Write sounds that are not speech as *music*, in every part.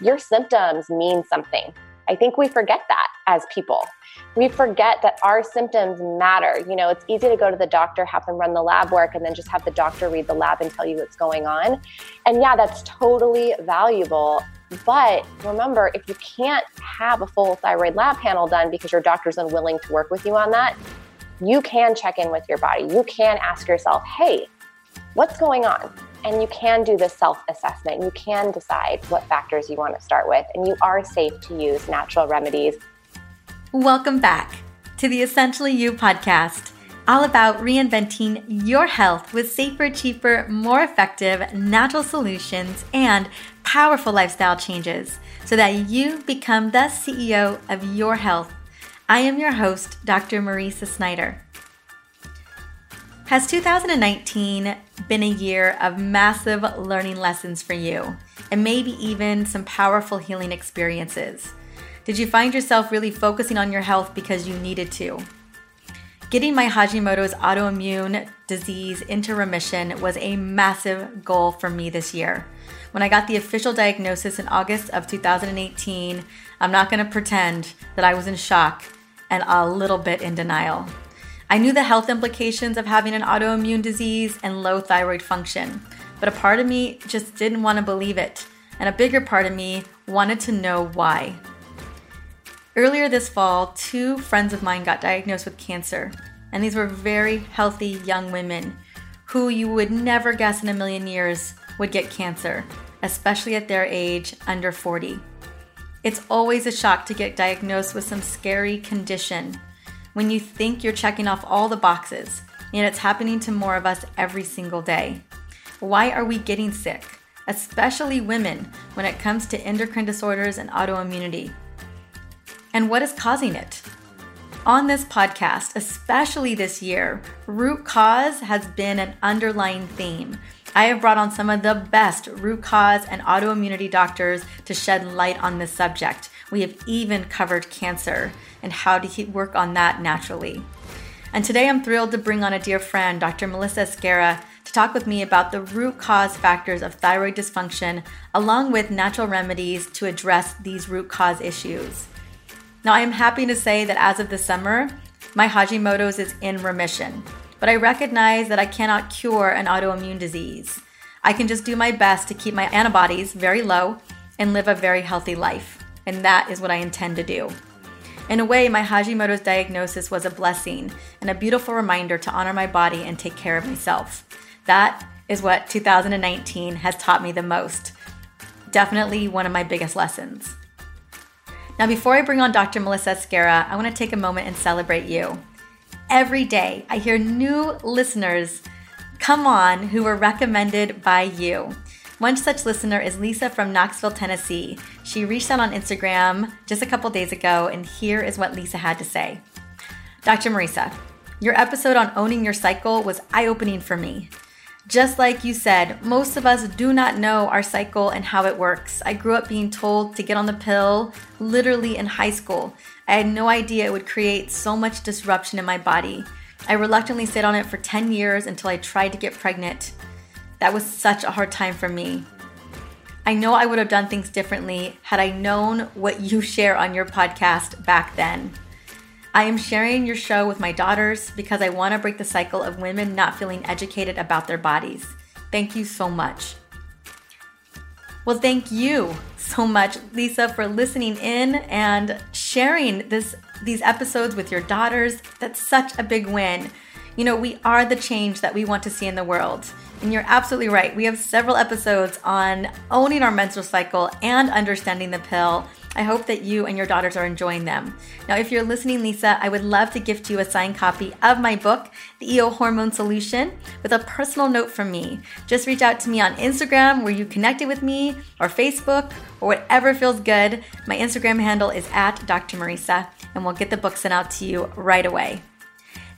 your symptoms mean something. I think we forget that as people. We forget that our symptoms matter. You know, it's easy to go to the doctor, have them run the lab work, and then just have the doctor read the lab and tell you what's going on. And yeah, that's totally valuable. But remember, if you can't have a full thyroid lab panel done because your doctor's unwilling to work with you on that, you can check in with your body. You can ask yourself, hey, what's going on? And you can do this self assessment. You can decide what factors you want to start with, and you are safe to use natural remedies. Welcome back to the Essentially You podcast, all about reinventing your health with safer, cheaper, more effective natural solutions and powerful lifestyle changes so that you become the CEO of your health. I am your host, Dr. Mariza Snyder. Has 2019 been a year of massive learning lessons for you and maybe even some powerful healing experiences? Did you find yourself really focusing on your health because you needed to? Getting my Hashimoto's autoimmune disease into remission was a massive goal for me this year. When I got the official diagnosis in August of 2018, I'm not going to pretend that I was in shock and a little bit in denial. I knew the health implications of having an autoimmune disease and low thyroid function, but a part of me just didn't want to believe it, and a bigger part of me wanted to know why. Earlier this fall, two friends of mine got diagnosed with cancer, and these were very healthy young women who you would never guess in a million years would get cancer, especially at their age under 40. It's always a shock to get diagnosed with some scary condition when you think you're checking off all the boxes, and it's happening to more of us every single day. Why are we getting sick, especially women, when it comes to endocrine disorders and autoimmunity? And what is causing it? On this podcast, especially this year, root cause has been an underlying theme. I have brought on some of the best root cause and autoimmunity doctors to shed light on this subject. We have even covered cancer and how to work on that naturally. And today I'm thrilled to bring on a dear friend, Dr. Melissa Esguerra, to talk with me about the root cause factors of thyroid dysfunction, along with natural remedies to address these root cause issues. Now, I am happy to say that as of this summer, my Hashimoto's is in remission, but I recognize that I cannot cure an autoimmune disease. I can just do my best to keep my antibodies very low and live a very healthy life and that is what I intend to do. In a way, my Hashimoto's diagnosis was a blessing and a beautiful reminder to honor my body and take care of myself. That is what 2019 has taught me the most. Definitely one of my biggest lessons. Now, before I bring on Dr. Melissa Esguerra, I want to take a moment and celebrate you. Every day, I hear new listeners come on who were recommended by you. One such listener is Lisa from Knoxville, Tennessee. She reached out on Instagram just a couple days ago, and here is what Lisa had to say Dr. Mariza, your episode on owning your cycle was eye opening for me. Just like you said, most of us do not know our cycle and how it works. I grew up being told to get on the pill literally in high school. I had no idea it would create so much disruption in my body. I reluctantly stayed on it for 10 years until I tried to get pregnant. That was such a hard time for me. I know I would have done things differently had I known what you share on your podcast back then. I am sharing your show with my daughters because I want to break the cycle of women not feeling educated about their bodies. Thank you so much. Well, thank you so much, Lisa, for listening in and sharing this these episodes with your daughters. That's such a big win. You know, we are the change that we want to see in the world. And you're absolutely right. We have several episodes on owning our menstrual cycle and understanding the pill. I hope that you and your daughters are enjoying them. Now, if you're listening, Lisa, I would love to gift you a signed copy of my book, The EO Hormone Solution, with a personal note from me. Just reach out to me on Instagram where you connected with me, or Facebook, or whatever feels good. My Instagram handle is at Dr. Mariza, and we'll get the book sent out to you right away.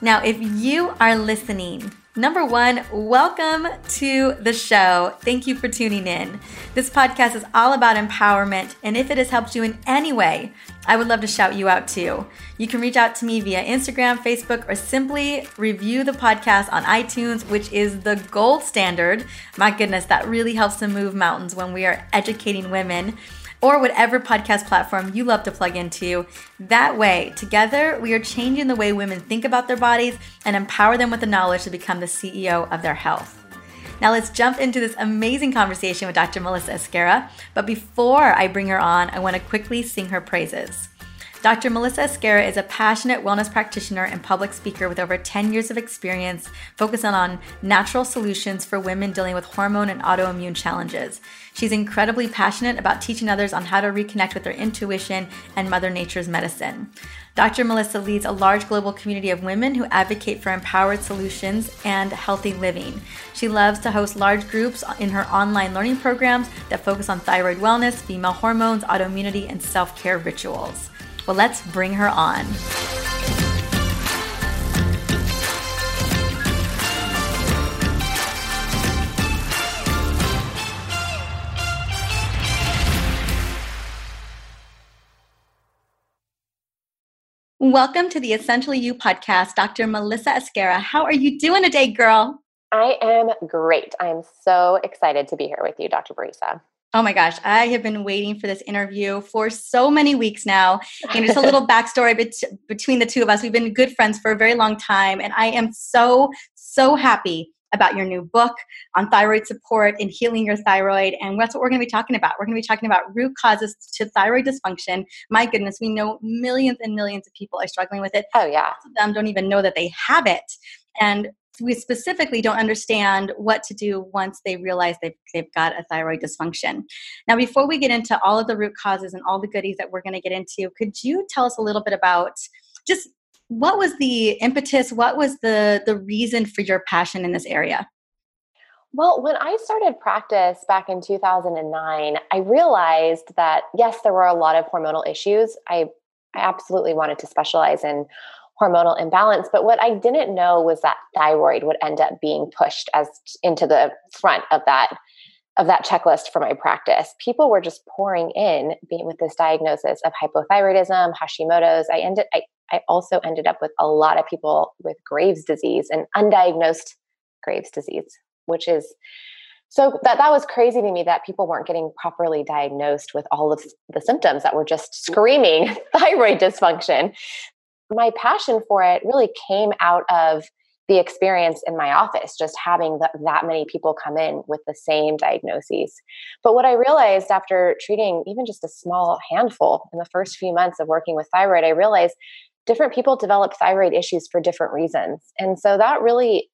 Now, if you are listening, number one, welcome to the show. Thank you for tuning in. This podcast is all about empowerment, and if it has helped you in any way, I would love to shout you out too. You can reach out to me via Instagram, Facebook, or simply review the podcast on iTunes, which is the gold standard. My goodness, that really helps to move mountains when we are educating women or whatever podcast platform you love to plug into. That way, together, we are changing the way women think about their bodies and empower them with the knowledge to become the CEO of their health. Now, let's jump into this amazing conversation with Dr. Melissa Esguerra. But before I bring her on, I want to quickly sing her praises. Dr. Melissa Esguerra is a passionate wellness practitioner and public speaker with over 10 years of experience focusing on natural solutions for women dealing with hormone and autoimmune challenges. She's incredibly passionate about teaching others on how to reconnect with their intuition and Mother Nature's medicine. Dr. Melissa leads a large global community of women who advocate for empowered solutions and healthy living. She loves to host large groups in her online learning programs that focus on thyroid wellness, female hormones, autoimmunity, and self care rituals. Well, let's bring her on. Welcome to the Essentially You podcast, Dr. Melissa Esguerra. How are you doing today, girl? I am great. I am so excited to be here with you, Dr. Mariza. Oh my gosh, I have been waiting for this interview for so many weeks now. And just a little *laughs* backstory bet- between the two of us. We've been good friends for a very long time, and I am so, so happy about your new book on thyroid support and healing your thyroid. And that's what we're going to be talking about. We're going to be talking about root causes to thyroid dysfunction. My goodness, we know millions and millions of people are struggling with it. Oh, yeah. Most of them don't even know that they have it. And we specifically don't understand what to do once they realize they've, they've got a thyroid dysfunction. Now, before we get into all of the root causes and all the goodies that we're going to get into, could you tell us a little bit about just what was the impetus? What was the, the reason for your passion in this area? Well, when I started practice back in 2009, I realized that yes, there were a lot of hormonal issues. I, I absolutely wanted to specialize in hormonal imbalance. But what I didn't know was that thyroid would end up being pushed as into the front of that of that checklist for my practice. People were just pouring in with this diagnosis of hypothyroidism, Hashimoto's. I ended I, I also ended up with a lot of people with Graves disease and undiagnosed Graves disease, which is so that that was crazy to me that people weren't getting properly diagnosed with all of the symptoms that were just mm. screaming *laughs* thyroid dysfunction my passion for it really came out of the experience in my office, just having the, that many people come in with the same diagnoses. But what I realized after treating even just a small handful in the first few months of working with thyroid, I realized different people develop thyroid issues for different reasons. And so that really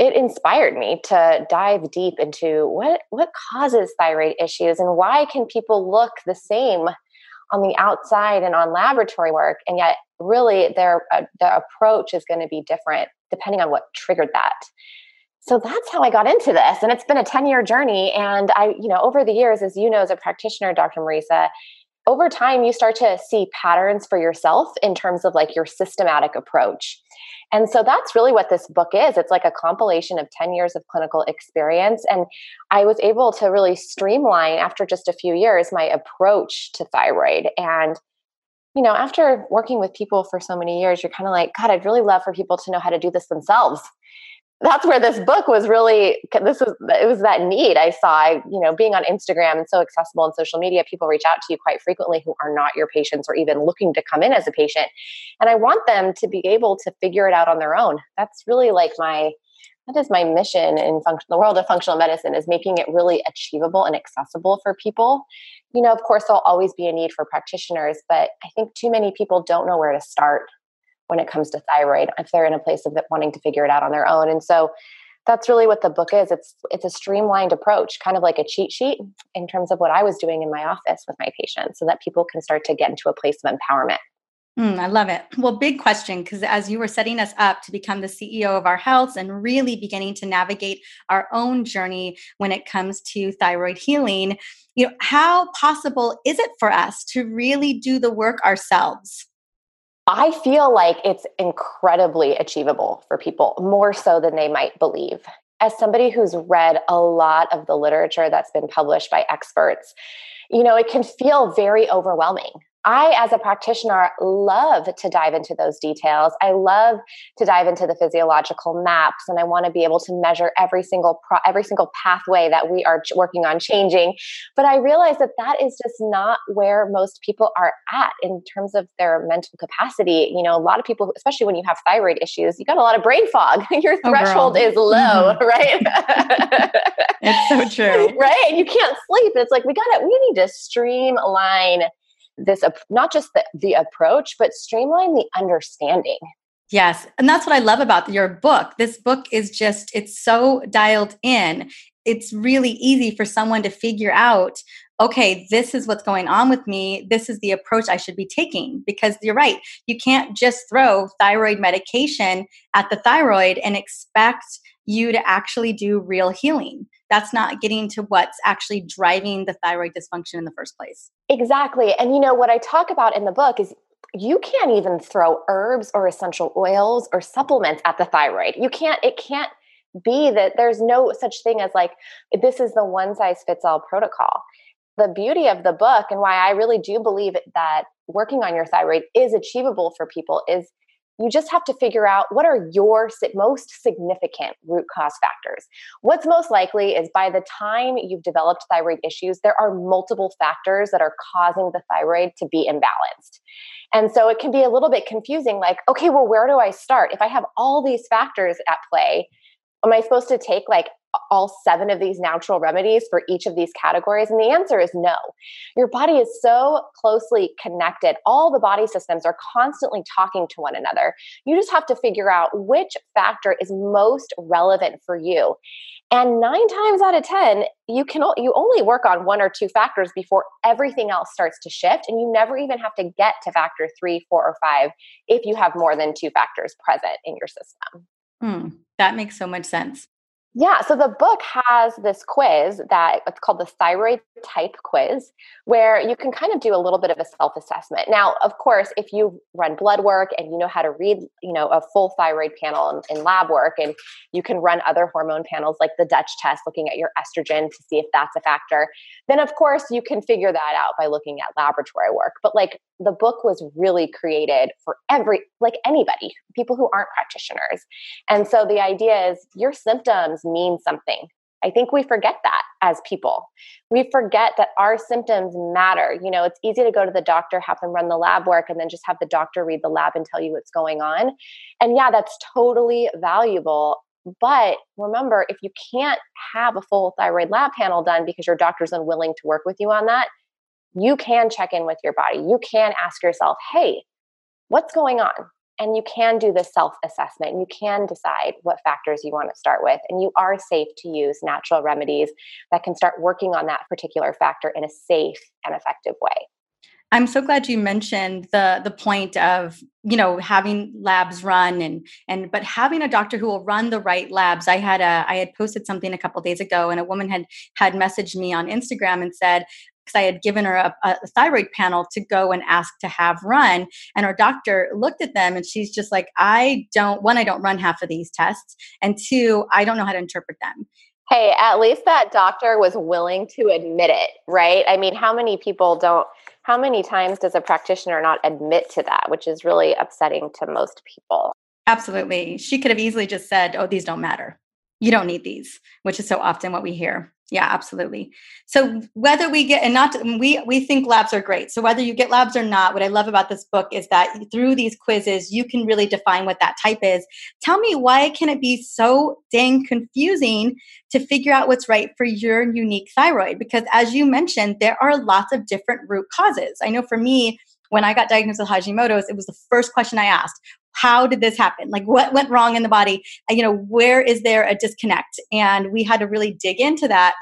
it inspired me to dive deep into what what causes thyroid issues and why can people look the same on the outside and on laboratory work and yet really their uh, the approach is going to be different depending on what triggered that so that's how i got into this and it's been a 10 year journey and i you know over the years as you know as a practitioner dr mariza over time you start to see patterns for yourself in terms of like your systematic approach and so that's really what this book is. It's like a compilation of 10 years of clinical experience. And I was able to really streamline after just a few years my approach to thyroid. And, you know, after working with people for so many years, you're kind of like, God, I'd really love for people to know how to do this themselves that's where this book was really this was it was that need i saw you know being on instagram and so accessible on social media people reach out to you quite frequently who are not your patients or even looking to come in as a patient. And i want them to be able to figure it out on their own. That's really like my that is my mission in function, the world of functional medicine is making it really achievable and accessible for people. You know of course there'll always be a need for practitioners but i think too many people don't know where to start when it comes to thyroid if they're in a place of wanting to figure it out on their own and so that's really what the book is it's it's a streamlined approach kind of like a cheat sheet in terms of what i was doing in my office with my patients so that people can start to get into a place of empowerment Mm, I love it. Well, big question because as you were setting us up to become the CEO of our health and really beginning to navigate our own journey when it comes to thyroid healing, you know, how possible is it for us to really do the work ourselves? I feel like it's incredibly achievable for people, more so than they might believe. As somebody who's read a lot of the literature that's been published by experts, you know, it can feel very overwhelming. I, as a practitioner, love to dive into those details. I love to dive into the physiological maps, and I want to be able to measure every single pro- every single pathway that we are ch- working on changing. But I realize that that is just not where most people are at in terms of their mental capacity. You know, a lot of people, especially when you have thyroid issues, you got a lot of brain fog. *laughs* Your oh, threshold is low, mm-hmm. *laughs* right? it's so true, *laughs* right? You can't sleep. It's like we got it. we need to streamline this not just the, the approach but streamline the understanding. Yes and that's what i love about your book. This book is just it's so dialed in. It's really easy for someone to figure out okay this is what's going on with me. This is the approach i should be taking. Because you're right you can't just throw thyroid medication at the thyroid and expect you to actually do real healing that's not getting to what's actually driving the thyroid dysfunction in the first place. Exactly. And you know, what I talk about in the book is you can't even throw herbs or essential oils or supplements at the thyroid. You can't, it can't be that there's no such thing as like, this is the one size fits all protocol. The beauty of the book and why I really do believe that working on your thyroid is achievable for people is you just have to figure out what are your most significant root cause factors. What's most likely is by the time you've developed thyroid issues, there are multiple factors that are causing the thyroid to be imbalanced. And so it can be a little bit confusing like, okay, well, where do I start? If I have all these factors at play, am I supposed to take like all seven of these natural remedies for each of these categories? And the answer is no. Your body is so closely connected. All the body systems are constantly talking to one another. You just have to figure out which factor is most relevant for you. And nine times out of 10, you can you only work on one or two factors before everything else starts to shift. And you never even have to get to factor three, four, or five if you have more than two factors present in your system. Hmm, that makes so much sense. Yeah, so the book has this quiz that it's called the thyroid type quiz, where you can kind of do a little bit of a self assessment. Now, of course, if you run blood work and you know how to read, you know, a full thyroid panel in, in lab work, and you can run other hormone panels like the Dutch test, looking at your estrogen to see if that's a factor, then of course you can figure that out by looking at laboratory work. But like the book was really created for every, like anybody, people who aren't practitioners. And so the idea is your symptoms symptoms mean something. I think we forget that as people. We forget that our symptoms matter. You know, it's easy to go to the doctor, have them run the lab work, and then just have the doctor read the lab and tell you what's going on. And yeah, that's totally valuable. But remember, if you can't have a full thyroid lab panel done because your doctor's unwilling to work with you on that, you can check in with your body. You can ask yourself, hey, what's going on? And you can do the self assessment. You can decide what factors you want to start with, and you are safe to use natural remedies that can start working on that particular factor in a safe and effective way. I'm so glad you mentioned the the point of you know having labs run and and but having a doctor who will run the right labs. I had a I had posted something a couple days ago, and a woman had had messaged me on Instagram and said, because I had given her a, a, thyroid panel to go and ask to have run. And her doctor looked at them and she's just like, I don't, one, I don't run half of these tests. And two, I don't know how to interpret them. Hey, at least that doctor was willing to admit it, right? I mean, how many people don't, how many times does a practitioner not admit to that, which is really upsetting to most people? Absolutely. She could have easily just said, oh, these don't matter. You don't need these, which is so often what we hear. Yeah absolutely. So whether we get and not we we think labs are great. So whether you get labs or not what i love about this book is that through these quizzes you can really define what that type is. Tell me why can it be so dang confusing to figure out what's right for your unique thyroid? Because as you mentioned there are lots of different root causes. I know for me when I got diagnosed with Hashimoto's, it was the first question I asked how did this happen? Like what went wrong in the body? You know where is there a disconnect? And we had to really dig into that.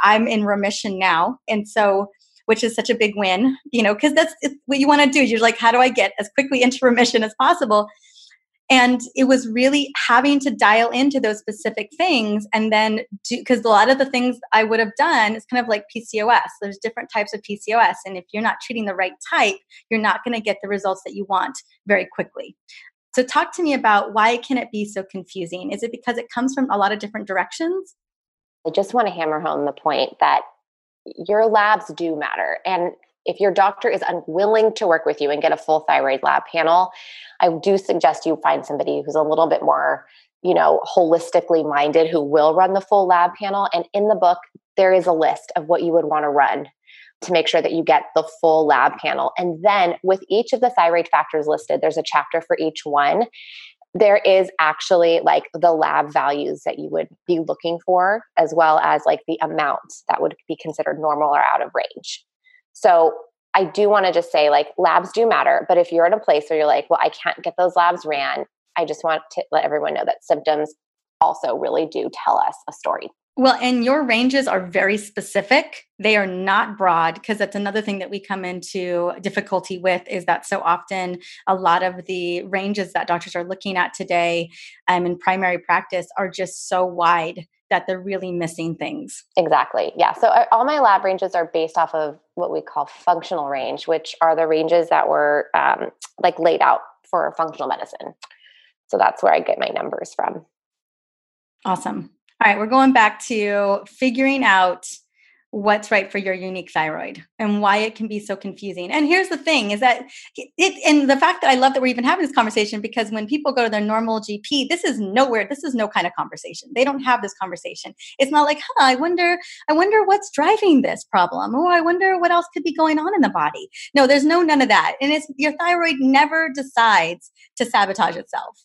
I'm in remission now and so which is such a big win you know because that's what you want to do. You're like how do i get as quickly into remission as possible and it was really having to dial into those specific things and then because a lot of the things i would have done is kind of like pcos there's different types of pcos and if you're not treating the right type you're not going to get the results that you want very quickly. So talk to me about why can it be so confusing? Is it because it comes from a lot of different directions? I just want to hammer home the point that your labs do matter and If your doctor is unwilling to work with you and get a full thyroid lab panel, I do suggest you find somebody who's a little bit more, you know, holistically minded who will run the full lab panel. And in the book, there is a list of what you would want to run to make sure that you get the full lab panel. And then with each of the thyroid factors listed, there's a chapter for each one. There is actually like the lab values that you would be looking for, as well as like the amount that would be considered normal or out of range. So I do want to just say like labs do matter, but if you're in a place where you're like, well, I can't get those labs ran, I just want to let everyone know that symptoms also really do tell us a story. Well, and your ranges are very specific. They are not broad because that's another thing that we come into difficulty with is that so often a lot of the ranges that doctors are looking at today um, in primary practice are just so wide that they're really missing things. Exactly. Yeah. So uh, all my lab ranges are based off of what we call functional range, which are the ranges that were um, like laid out for functional medicine. So that's where I get my numbers from. Awesome. All right, we're going back to figuring out what's right for your unique thyroid and why it can be so confusing. And here's the thing is that it and the fact that I love that we're even having this conversation because when people go to their normal GP, this is nowhere, this is no kind of conversation. They don't have this conversation. It's not like, huh, I wonder, I wonder what's driving this problem. Or I wonder what else could be going on in the body. No, there's no none of that. And it's your thyroid never decides to sabotage itself.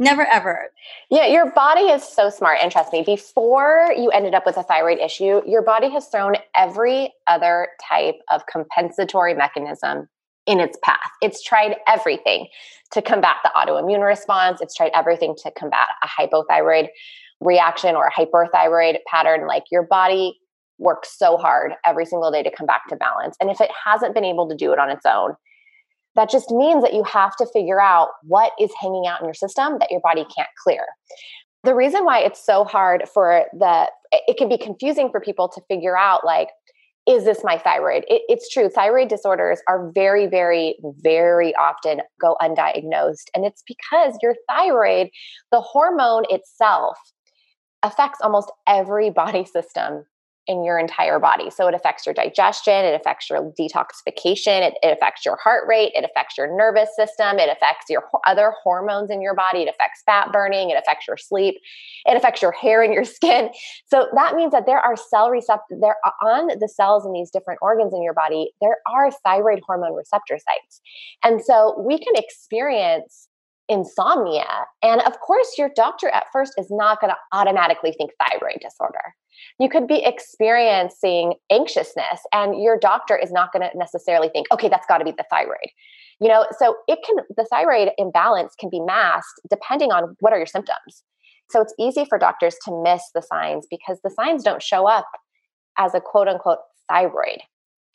Never ever. Yeah, your body is so smart. And trust me, before you ended up with a thyroid issue, your body has thrown every other type of compensatory mechanism in its path. It's tried everything to combat the autoimmune response, it's tried everything to combat a hypothyroid reaction or a hyperthyroid pattern. Like your body works so hard every single day to come back to balance. And if it hasn't been able to do it on its own, that just means that you have to figure out what is hanging out in your system that your body can't clear. The reason why it's so hard for the, it can be confusing for people to figure out, like, is this my thyroid? It, it's true. Thyroid disorders are very, very, very often go undiagnosed. And it's because your thyroid, the hormone itself, affects almost every *laughs* body system in your entire body. So it affects your digestion, it affects your detoxification, it, it, affects your heart rate, it affects your nervous system, it affects your other hormones in your body, it affects fat burning, it affects your sleep, it affects your hair and your *laughs* skin. So that means that there are cell receptors there on the cells in these different organs in your body, there are thyroid hormone receptor sites. And so we can experience insomnia. And of course, your doctor at first is not going to automatically think thyroid disorder you could be experiencing anxiousness and your doctor is not going to necessarily think okay that's got to be the thyroid you know so it can the thyroid imbalance can be masked depending on what are your symptoms so it's easy for doctors to miss the signs because the signs don't show up as a quote unquote thyroid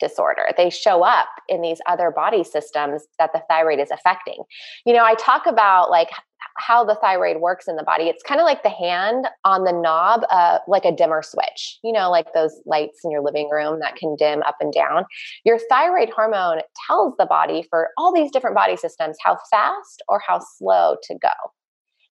disorder. They show up in these other body systems that the thyroid is affecting. You know, I talk about like how the thyroid works in the body. It's kind of like the hand on the knob, uh, like a dimmer switch, you know, like those lights in your living room that can dim up and down. Your thyroid hormone tells the body for all these different body systems how fast or how slow to go.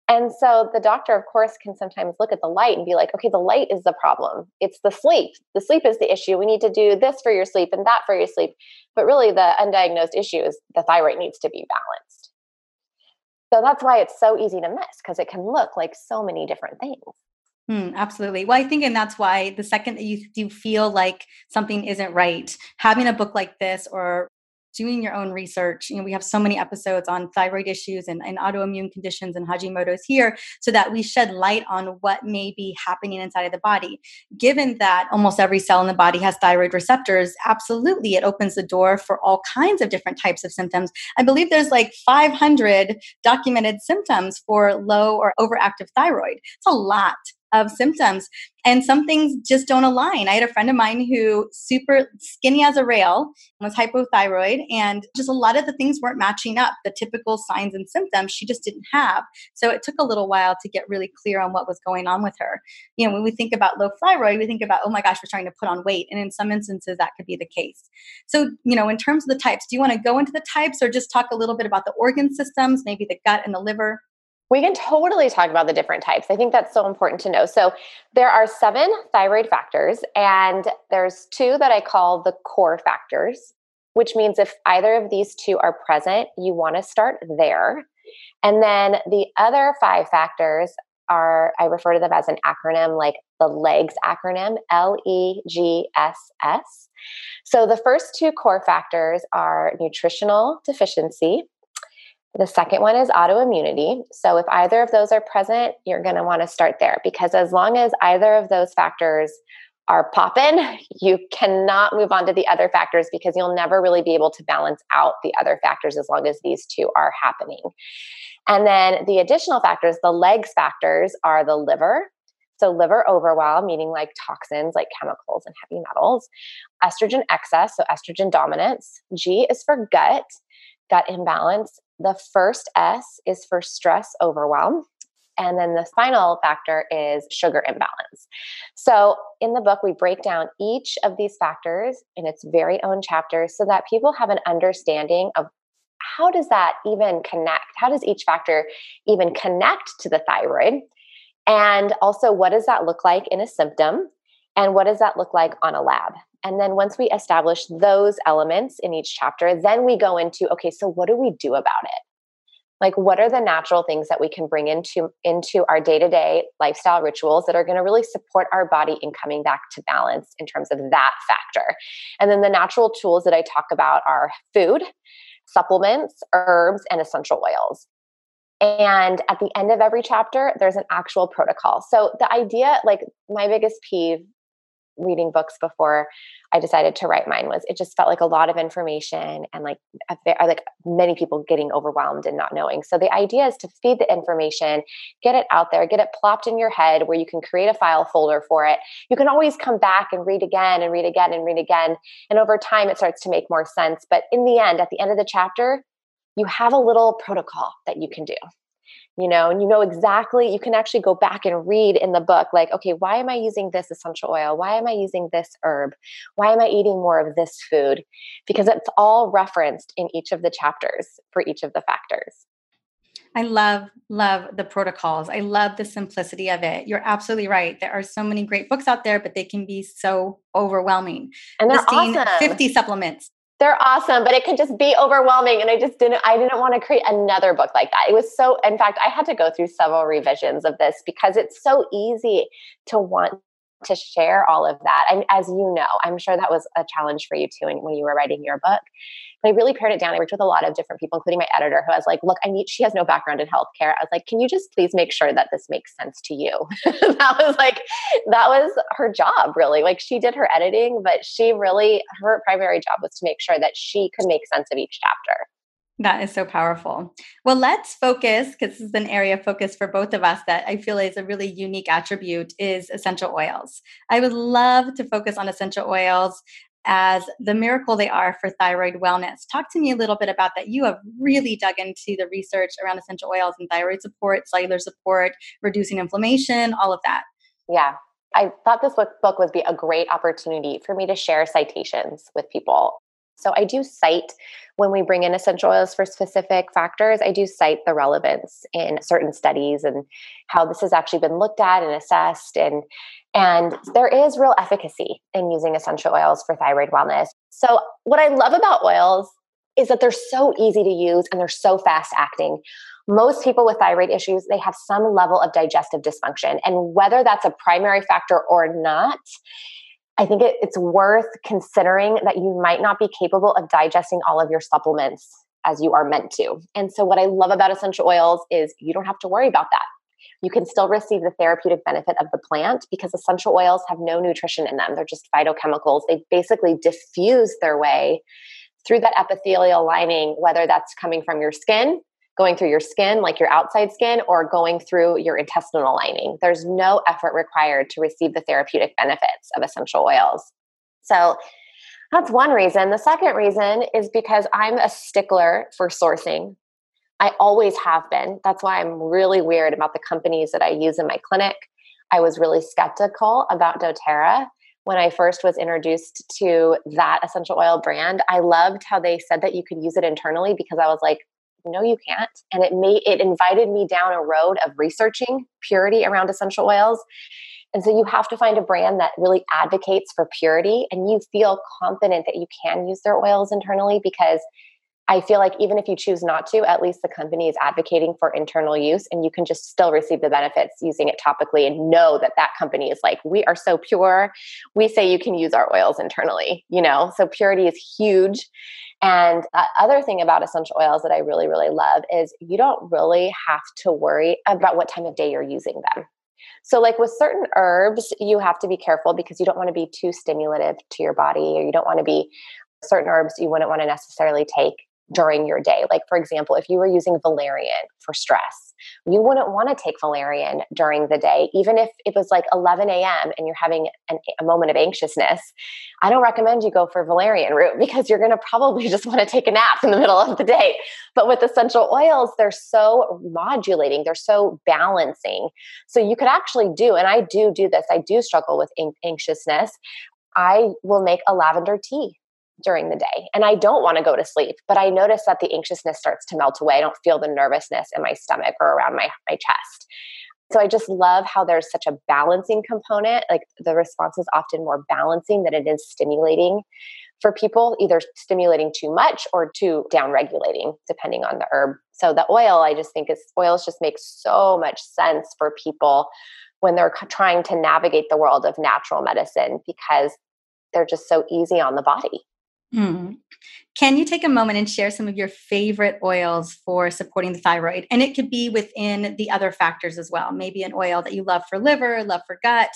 And so the doctor, of course, can sometimes look at the light and be like, okay, the light is the problem. It's the sleep. The sleep is the issue. We need to do this for your sleep and that for your sleep. But really, the undiagnosed issue is the thyroid needs to be balanced. So that's why it's so easy to miss because it can look like so many different things. Mm, absolutely. Well, I think, and that's why the second that you, you feel like something isn't right, having a book like this or doing your own research. You know, we have so many episodes on thyroid issues and, and autoimmune conditions and Hashimoto's here so that we shed light on what may be happening inside of the body. Given that almost every cell in the body has thyroid receptors, absolutely it opens the door for all kinds of different types of symptoms. I believe there's like 500 documented symptoms for low or overactive thyroid. It's a lot of symptoms and some things just don't align. I had a friend of mine who super skinny as a rail was hypothyroid and just a lot of the things weren't matching up. The typical signs and symptoms she just didn't have. So it took a little while to get really clear on what was going on with her. You know, when we think about low thyroid, we think about, oh my gosh, we're trying to put on weight. And in some instances that could be the case. So, you know, in terms of the types, do you want to go into the types or just talk a little bit about the organ systems, maybe the gut and the liver? We can totally talk about the different types. I think that's so important to know. So, there are seven thyroid factors, and there's two that I call the core factors. which means if either of these two are present, you want to start there. And then the other five factors are, I refer to them as an acronym, like the LEGS acronym, L E G S S. So the first two core factors are nutritional deficiency. The second one is autoimmunity. So if either of those are present, you're going to want to start there because as long as either of those factors are popping, *laughs* you cannot move on to the other factors because you'll never really be able to balance out the other factors as long as these two are happening. And then the additional factors, the legs factors, are the liver. So, liver overwhelm, meaning like toxins like chemicals and heavy metals, estrogen excess, so estrogen dominance. G is for gut, gut imbalance. The first S is for stress overwhelm. And then the final factor is sugar imbalance. So, in the book, we break down each of these factors in its very own chapter so that people have an understanding of how does that even connect? How does each factor even connect to the thyroid? And also, what does that look like in a symptom? And what does that look like on a lab? And then once we establish those elements in each chapter, then we go into okay, so what do we do about it? like what are the natural things that we can bring into into our day-to-day lifestyle rituals that are going to really support our body in coming back to balance in terms of that factor? And then the natural tools that i talk about are food supplements herbs and essential oils. And at the end of every chapter there's an actual protocol. So the idea like my biggest peeve reading books before I decided to write mine was it just felt like a lot of information and like uh, like many people getting overwhelmed and not knowing. So the idea is to feed the information, get it out there, get it plopped in your head where you can create a file folder for it. You can always come back and read again and read again and read again and over time it starts to make more sense, but in the end at the end of the chapter, you have a little protocol that you can do you know, and you know exactly, you can actually go back and read in the book, like, okay, why am I using this essential oil? Why am I using this herb? Why am I eating more of this food? Because it's all referenced in each of the chapters for each of the factors. I love, love the protocols. I love the simplicity of it. You're absolutely right. There are so many great books out there, but they can be so overwhelming. And they're awesome. 50 supplements, they're awesome but it can just be overwhelming and i just didn't i didn't want to create another book like that. It was so in fact i had to go through several revisions of this because it's so easy to want to share all of that and as you know i'm sure that was a challenge for you too when you were writing your book but I really pared it down. I worked with a lot of different people, including my editor, who I was like, look, I need, she has no background in healthcare. I was like, can you just please make sure that this makes sense to you? *laughs* that was like, that was her job, really. Like she did her editing, but she really, her primary job was to make sure that she could make sense of each chapter. That is so powerful. Well, let's focus because this is an area of focus for both of us that I feel is a really unique attribute is essential oils. I would love to focus on essential oils as the miracle they are for thyroid wellness. Talk to me a little bit about that. You have really dug into the research around essential oils and thyroid support, cellular support, reducing inflammation, all of that. Yeah. I thought this book would be a great opportunity for me to share citations with people. So I do cite when we bring in essential oils for specific factors, I do cite the relevance in certain studies and how this has actually been looked at and assessed and and there is real efficacy in using essential oils for thyroid wellness. So, what I love about oils is that they're so easy to use and they're so fast acting. Most people with thyroid issues, they have some level of digestive dysfunction. And whether that's a primary factor or not, I think it, it's worth considering that you might not be capable of digesting all of your supplements as you are meant to. And so, what I love about essential oils is you don't have to worry about that you can still receive the therapeutic benefit of the plant because essential oils have no nutrition in them. They're just phytochemicals. They basically diffuse their way through that epithelial lining, whether that's coming from your skin, going through your skin, like your outside skin, or going through your intestinal lining. There's no effort required to receive the therapeutic benefits of essential oils. So, that's one reason. The second reason is because I'm a stickler for sourcing I always have been. That's why I'm really weird about the companies that I use in my clinic. I was really skeptical about doTERRA when I first was introduced to that essential oil brand. I loved how they said that you could use it internally because I was like, no, you can't. And it made it invited me down a road of researching purity around essential oils. And so you have to find a brand that really advocates for purity and you feel confident that you can use their oils internally because I feel like even if you choose not to, at least the company is advocating for internal use and you can just still receive the benefits using it topically and know that that company is like, we are so pure. We say you can use our oils internally, you know? So purity is huge. And the other thing about essential oils that I really, really love is you don't really have to worry about what time of day you're using them. So, like with certain herbs, you have to be careful because you don't want to be too stimulative to your body, or you don't want to be certain herbs you wouldn't want to necessarily take during your day. Like, for example, if you were using valerian for stress, you wouldn't want to take valerian during the day, even if it was like 11 a.m. and you're having an, a moment of anxiousness. I don't recommend you go for valerian root *laughs* because you're going to probably just want to take a nap in the middle of the day. But with essential oils, they're so modulating, they're so balancing. So you could actually do, and I do do this, I do struggle with anxiousness. I will make a lavender tea during the day and I don't want to go to sleep, but I notice that the anxiousness starts to melt away. I don't feel the nervousness in my stomach or around my, my chest. So I just love how there's such a balancing component. Like the response is often more balancing than it is stimulating for people, either stimulating too much or too down regulating, depending on the herb. So the oil, I just think is oils just make so much sense for people when they're trying to navigate the world of natural medicine because they're just so easy on the body. Mm. Can you take a moment and share some of your favorite oils for supporting the thyroid? And it could be within the other factors as well. Maybe an oil that you love for liver, love for gut.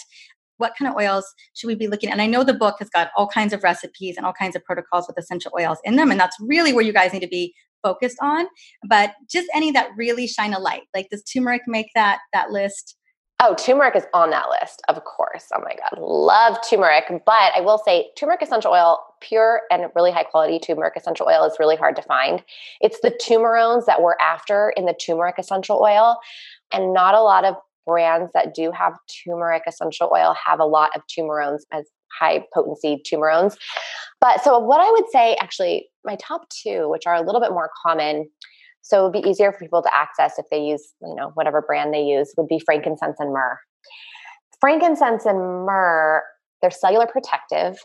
What kind of oils should we be looking at? And I know the book has got all kinds of recipes and all kinds of protocols with essential oils in them. And that's really where you guys need to be focused on. But just any that really shine a light. Like does turmeric make that that list? Oh, turmeric is on that list, of course. Oh my God, love turmeric. But I will say, turmeric essential oil, pure and really high quality turmeric essential oil is really hard to find. It's the turmerones that we're after in the turmeric essential oil. And not a lot of brands that do have turmeric essential oil have a lot of turmerones as high potency turmerones. But so, what I would say actually, my top two, which are a little bit more common, so it would be easier for people to access if they use, you know, whatever brand they use would be frankincense and myrrh. Frankincense and myrrh, they're cellular protective.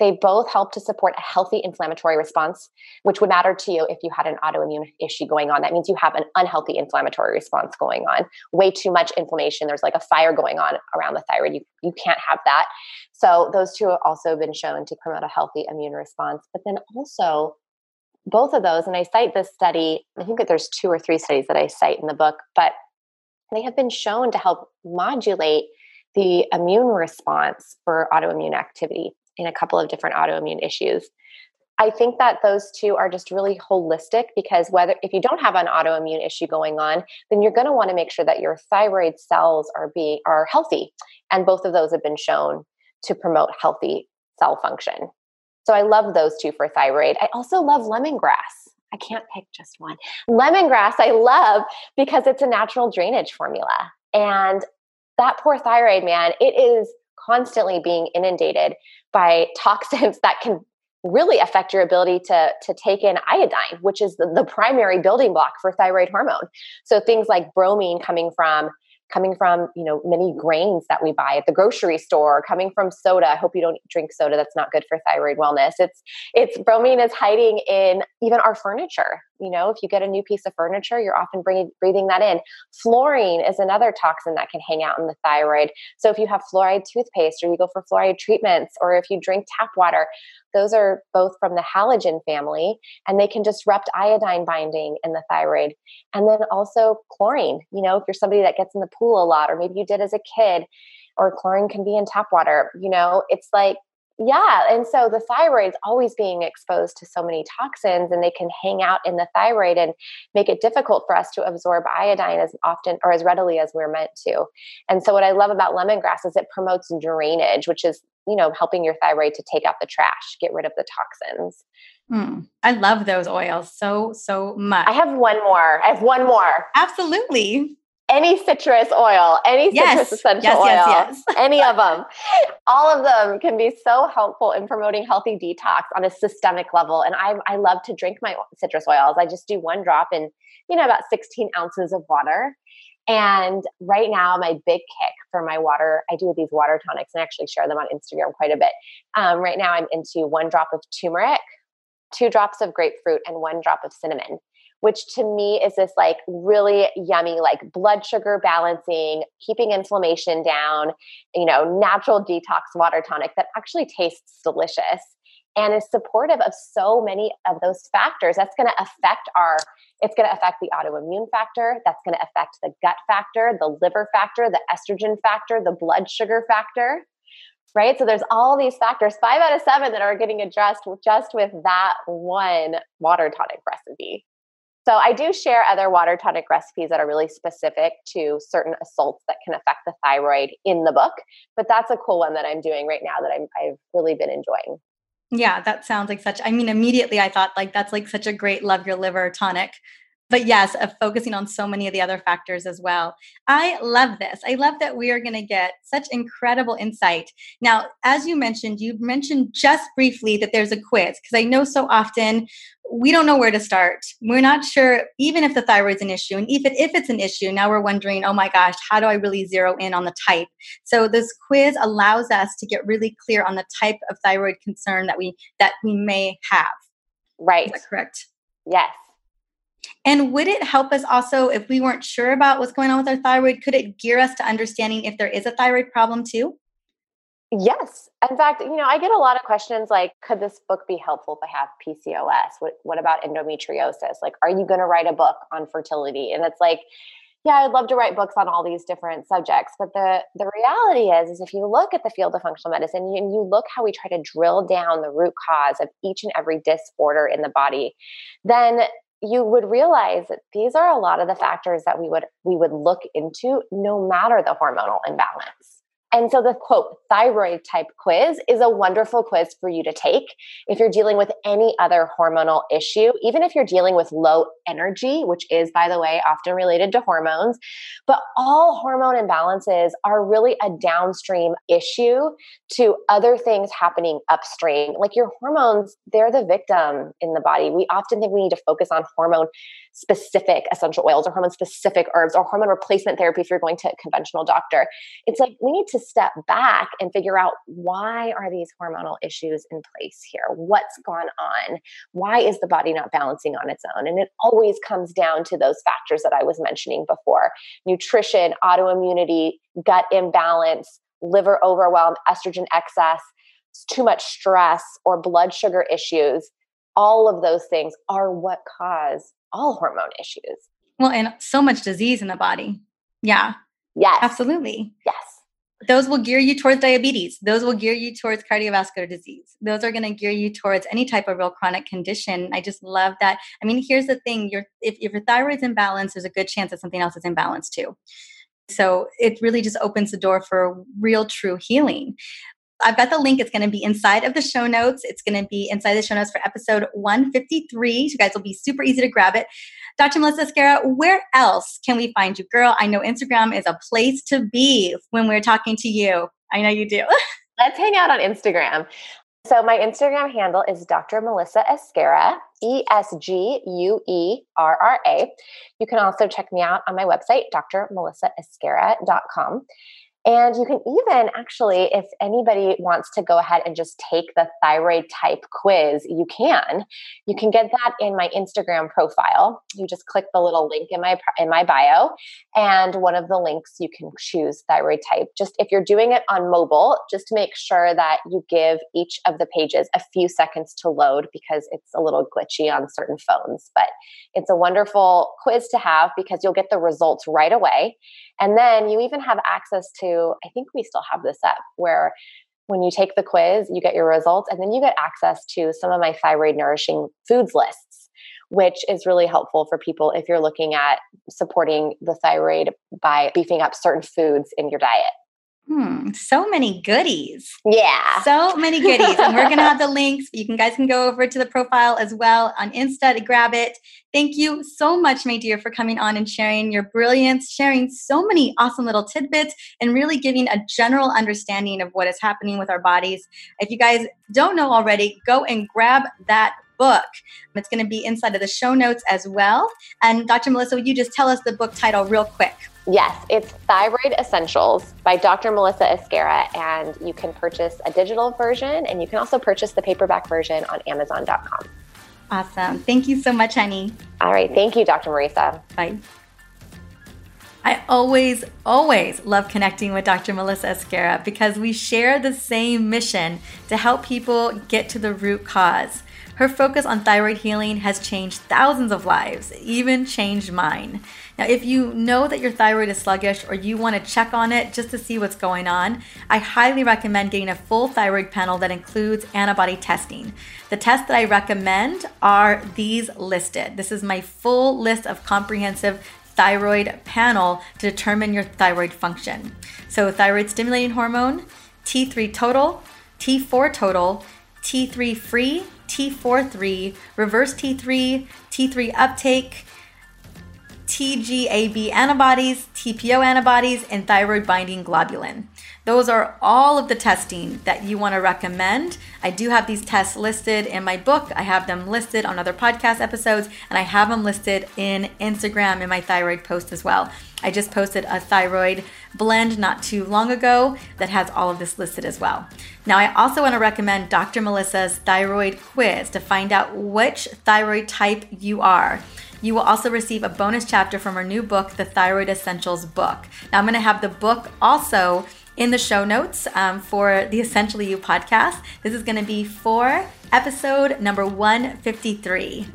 They both help to support a healthy inflammatory response, which would matter to you if you had an autoimmune issue going on. That means you have an unhealthy inflammatory response going on. Way too much inflammation. There's like a fire going on around the thyroid. You, you can't have that. So, those two have also been shown to promote a healthy immune response. But then also, both of those, and I cite this study, I think that there's two or three studies that I cite in the book, but they have been shown to help modulate the immune response for autoimmune activity in a couple of different autoimmune issues. I think that those two are just really holistic because whether if you don't have an autoimmune issue going on, then you're going to want to make sure that your thyroid cells are being are healthy. And both of those have been shown to promote healthy cell function. So I love those two for thyroid. I also love lemongrass. I can't pick just one. Lemongrass, I love because it's a natural drainage formula. And that poor thyroid, man, it is constantly being inundated by *laughs* toxins that can really affect your ability to, to take in iodine, which is the, the primary building block for thyroid hormone. So things like bromine coming from coming from you know many grains that we buy at the grocery store coming from soda. I hope you don't drink soda. That's not good for thyroid wellness. It's it's bromine is hiding in even our furniture you know if you get a new piece of furniture you're often bringing, breathing that in. Fluorine is another toxin that can hang out in the thyroid. So if you have fluoride toothpaste or you go for fluoride treatments or if you drink tap water those are both from the halogen family and they can disrupt iodine binding in the thyroid. And then also chlorine. You know if you're somebody that gets in the pool a lot or maybe you did as a kid or chlorine can be in tap water you know it's like yeah. And so the thyroid's always being exposed to so many toxins and they can hang out in the thyroid and make it difficult for us to absorb iodine as often or as readily as we're meant to. And so what I love about lemongrass is it promotes drainage, which is, you know, helping your thyroid to take out the trash, get rid of the toxins. Hmm. I love those oils so, so much. I have one more. I have one more. Absolutely any citrus oil, any yes. citrus essential yes, oil, yes, *laughs* any of them. All of them can be so helpful in promoting healthy detox on a systemic level. And I, I love to drink my citrus oils. I just do one drop in, you know, about 16 ounces of water. And right now, my big kick for my water, I do these water tonics and actually share them on Instagram quite a bit. Um, right now, I'm into one drop of turmeric, two drops of grapefruit, and one drop of cinnamon which to me is this like really yummy, like blood sugar balancing, keeping inflammation down, you know, natural detox water tonic that actually tastes delicious and is supportive of so many of those factors. That's going to affect our, it's going to affect the autoimmune factor. That's going to affect the gut factor, the liver factor, the estrogen factor, the blood sugar factor. Right. So there's all these factors, five out of seven, that are getting addressed just with that one water tonic recipe. So I do share other water tonic recipes that are really specific to certain assaults that can affect the thyroid in the book. But that's a cool one that I'm doing right now that I'm, I've really been enjoying. Yeah, that sounds like such. I mean, immediately I thought like that's like such a great love your liver tonic but yes, of focusing on so many of the other factors as well. I love this. I love that we are going to get such incredible insight. Now, as you mentioned, you mentioned just briefly that there's a quiz because I know so often we don't know where to start. We're not sure, even if the thyroid's an issue, and even if it's an issue, now we're wondering, oh my gosh, how do I really zero in on the type? So this quiz allows us to get really clear on the type of thyroid concern that we that we may have. Right. correct? Yes. And would it help us also if we weren't sure about what's going on with our thyroid? Could it gear us to understanding if there is a thyroid problem too? Yes. In fact, you know, I get a lot of questions like, could this book be helpful if I have PCOS? What, what about endometriosis? Like, are you going to write a book on fertility? And it's like, yeah, I'd love to write books on all these different subjects, but the the reality is, is if you look at the field of functional medicine and you look how we try to drill down the root cause of each and every disorder in the body, then you would realize that these are a lot of the factors that we would we would look into no matter the hormonal imbalance and so the quote thyroid type quiz is a wonderful quiz for you to take if you're dealing with any other hormonal issue, even if you're dealing with low energy, which is, by the way, often related to hormones. But all hormone imbalances are really a downstream issue to other things happening upstream. Like your hormones, they're the victim in the body. We often think we need to focus on hormone specific essential oils or hormone specific herbs or hormone replacement therapy if you're going to a conventional doctor. It's like we need to step back and figure out why are these hormonal issues in place here? What's gone on? Why is the body not balancing on its own? And it always comes down to those factors that I was mentioning before nutrition, autoimmunity, gut imbalance, liver overwhelm, estrogen excess, too much stress, or blood sugar issues. All of those things are what cause all hormone issues. Well, and so much disease in the body. Yeah. Yes. Absolutely. Yes. Those will gear you towards diabetes. Those will gear you towards cardiovascular disease. Those are going to gear you towards any type of real chronic condition. I just love that. I mean, here's the thing: your if, if your thyroid's imbalanced, there's a good chance that something else is imbalanced too. So it really just opens the door for real, true healing. I've got the link. It's going to be inside of the show notes. It's going to be inside the show notes for episode 153. You guys will be super easy to grab it. Dr. Melissa Esguerra, where else can we find you? Girl, I know Instagram is a place to be when we're talking to you. I know you do. *laughs* Let's hang out on Instagram. So my Instagram handle is Dr. Melissa Esguerra, E S G U E R R A. You can also check me out on my website, drmelissaesguerra.com. And you can even actually, if anybody wants to go ahead and just take the thyroid type quiz, you can. You can get that in my Instagram profile. You just click the little link in my in my bio, and one of the links you can choose thyroid type. Just if you're doing it on mobile, just make sure that you give each of the pages a few seconds to load because it's a little glitchy on certain phones. But it's a wonderful quiz to have because you'll get the results right away. And then you even have access to, I think we still have this up where when you take the quiz, you get your results, and then you get access to some of my thyroid nourishing foods lists, which is really helpful for people if you're looking at supporting the thyroid by beefing up certain foods in your diet. Hmm, so many goodies. Yeah. So many goodies. and we're going to have the *laughs* links. You can guys can go over to the profile as well on Insta to grab it. Thank you so much, my dear, for coming on and sharing your brilliance, sharing so many awesome little tidbits, and really giving a general understanding of what is happening with our bodies. If you guys don't know already, go and grab that book. Um, it's going to be inside of the show notes as well. And Dr. Melissa, would you just tell us the book title real quick? Yes, it's Thyroid Essentials by Dr. Melissa Esguerra, and you can purchase a digital version and you can also purchase the paperback version on Amazon.com. Awesome. Thank you so much, honey. All right. Thank you, Dr. Mariza. Bye. I always, always love connecting with Dr. Melissa Esguerra because we share the same mission to help people get to the root cause. Her focus on thyroid healing has changed thousands of lives, even changed mine. Now, if you know that your thyroid is sluggish or you want to check on it just to see what's going on, I highly recommend getting a full thyroid panel that includes antibody testing. The tests that I recommend are these listed. This is my full list of comprehensive thyroid panel to determine your thyroid function. So, thyroid stimulating hormone, T3 total, T4 total, T3 free, T4 free, reverse T3, T3 uptake, TGAB antibodies, TPO antibodies, and thyroid binding globulin. Those are all of the testing that you want to recommend. I do have these tests listed in my book. I have them listed on other podcast episodes, and I have them listed in Instagram in my thyroid post as well. I just posted a thyroid blend not too long ago that has all of this listed as well. Now, I also want to recommend Dr. Melissa's thyroid quiz to find out which thyroid type you are. You will also receive a bonus chapter from her new book, The Thyroid Essentials Book. Now, I'm going to have the book also in the show notes um, for the Essentially You podcast. This is going to be for episode number 153.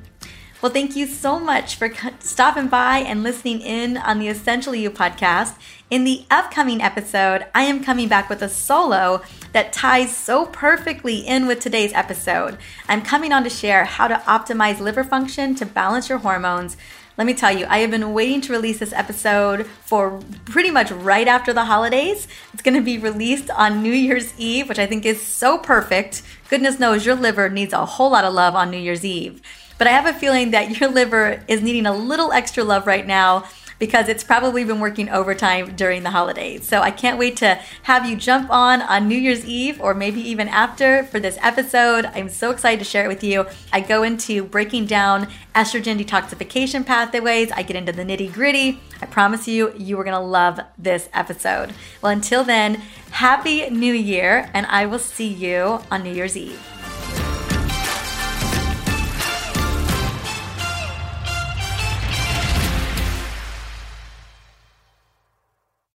Well, thank you so much for stopping by and listening in on the Essentially You podcast. In the upcoming episode, I am coming back with a solo that ties so perfectly in with today's episode. I'm coming on to share how to optimize liver function to balance your hormones. Let me tell you, I have been waiting to release this episode for pretty much right after the holidays. It's going to be released on New Year's Eve, which I think is so perfect. Goodness knows your liver needs a whole lot of love on New Year's Eve. But I have a feeling that your liver is needing a little extra love right now because it's probably been working overtime during the holidays. So I can't wait to have you jump on on New Year's Eve or maybe even after for this episode. I'm so excited to share it with you. I go into breaking down estrogen detoxification pathways, I get into the nitty gritty. I promise you, you are going to love this episode. Well, until then, Happy New Year, and I will see you on New Year's Eve.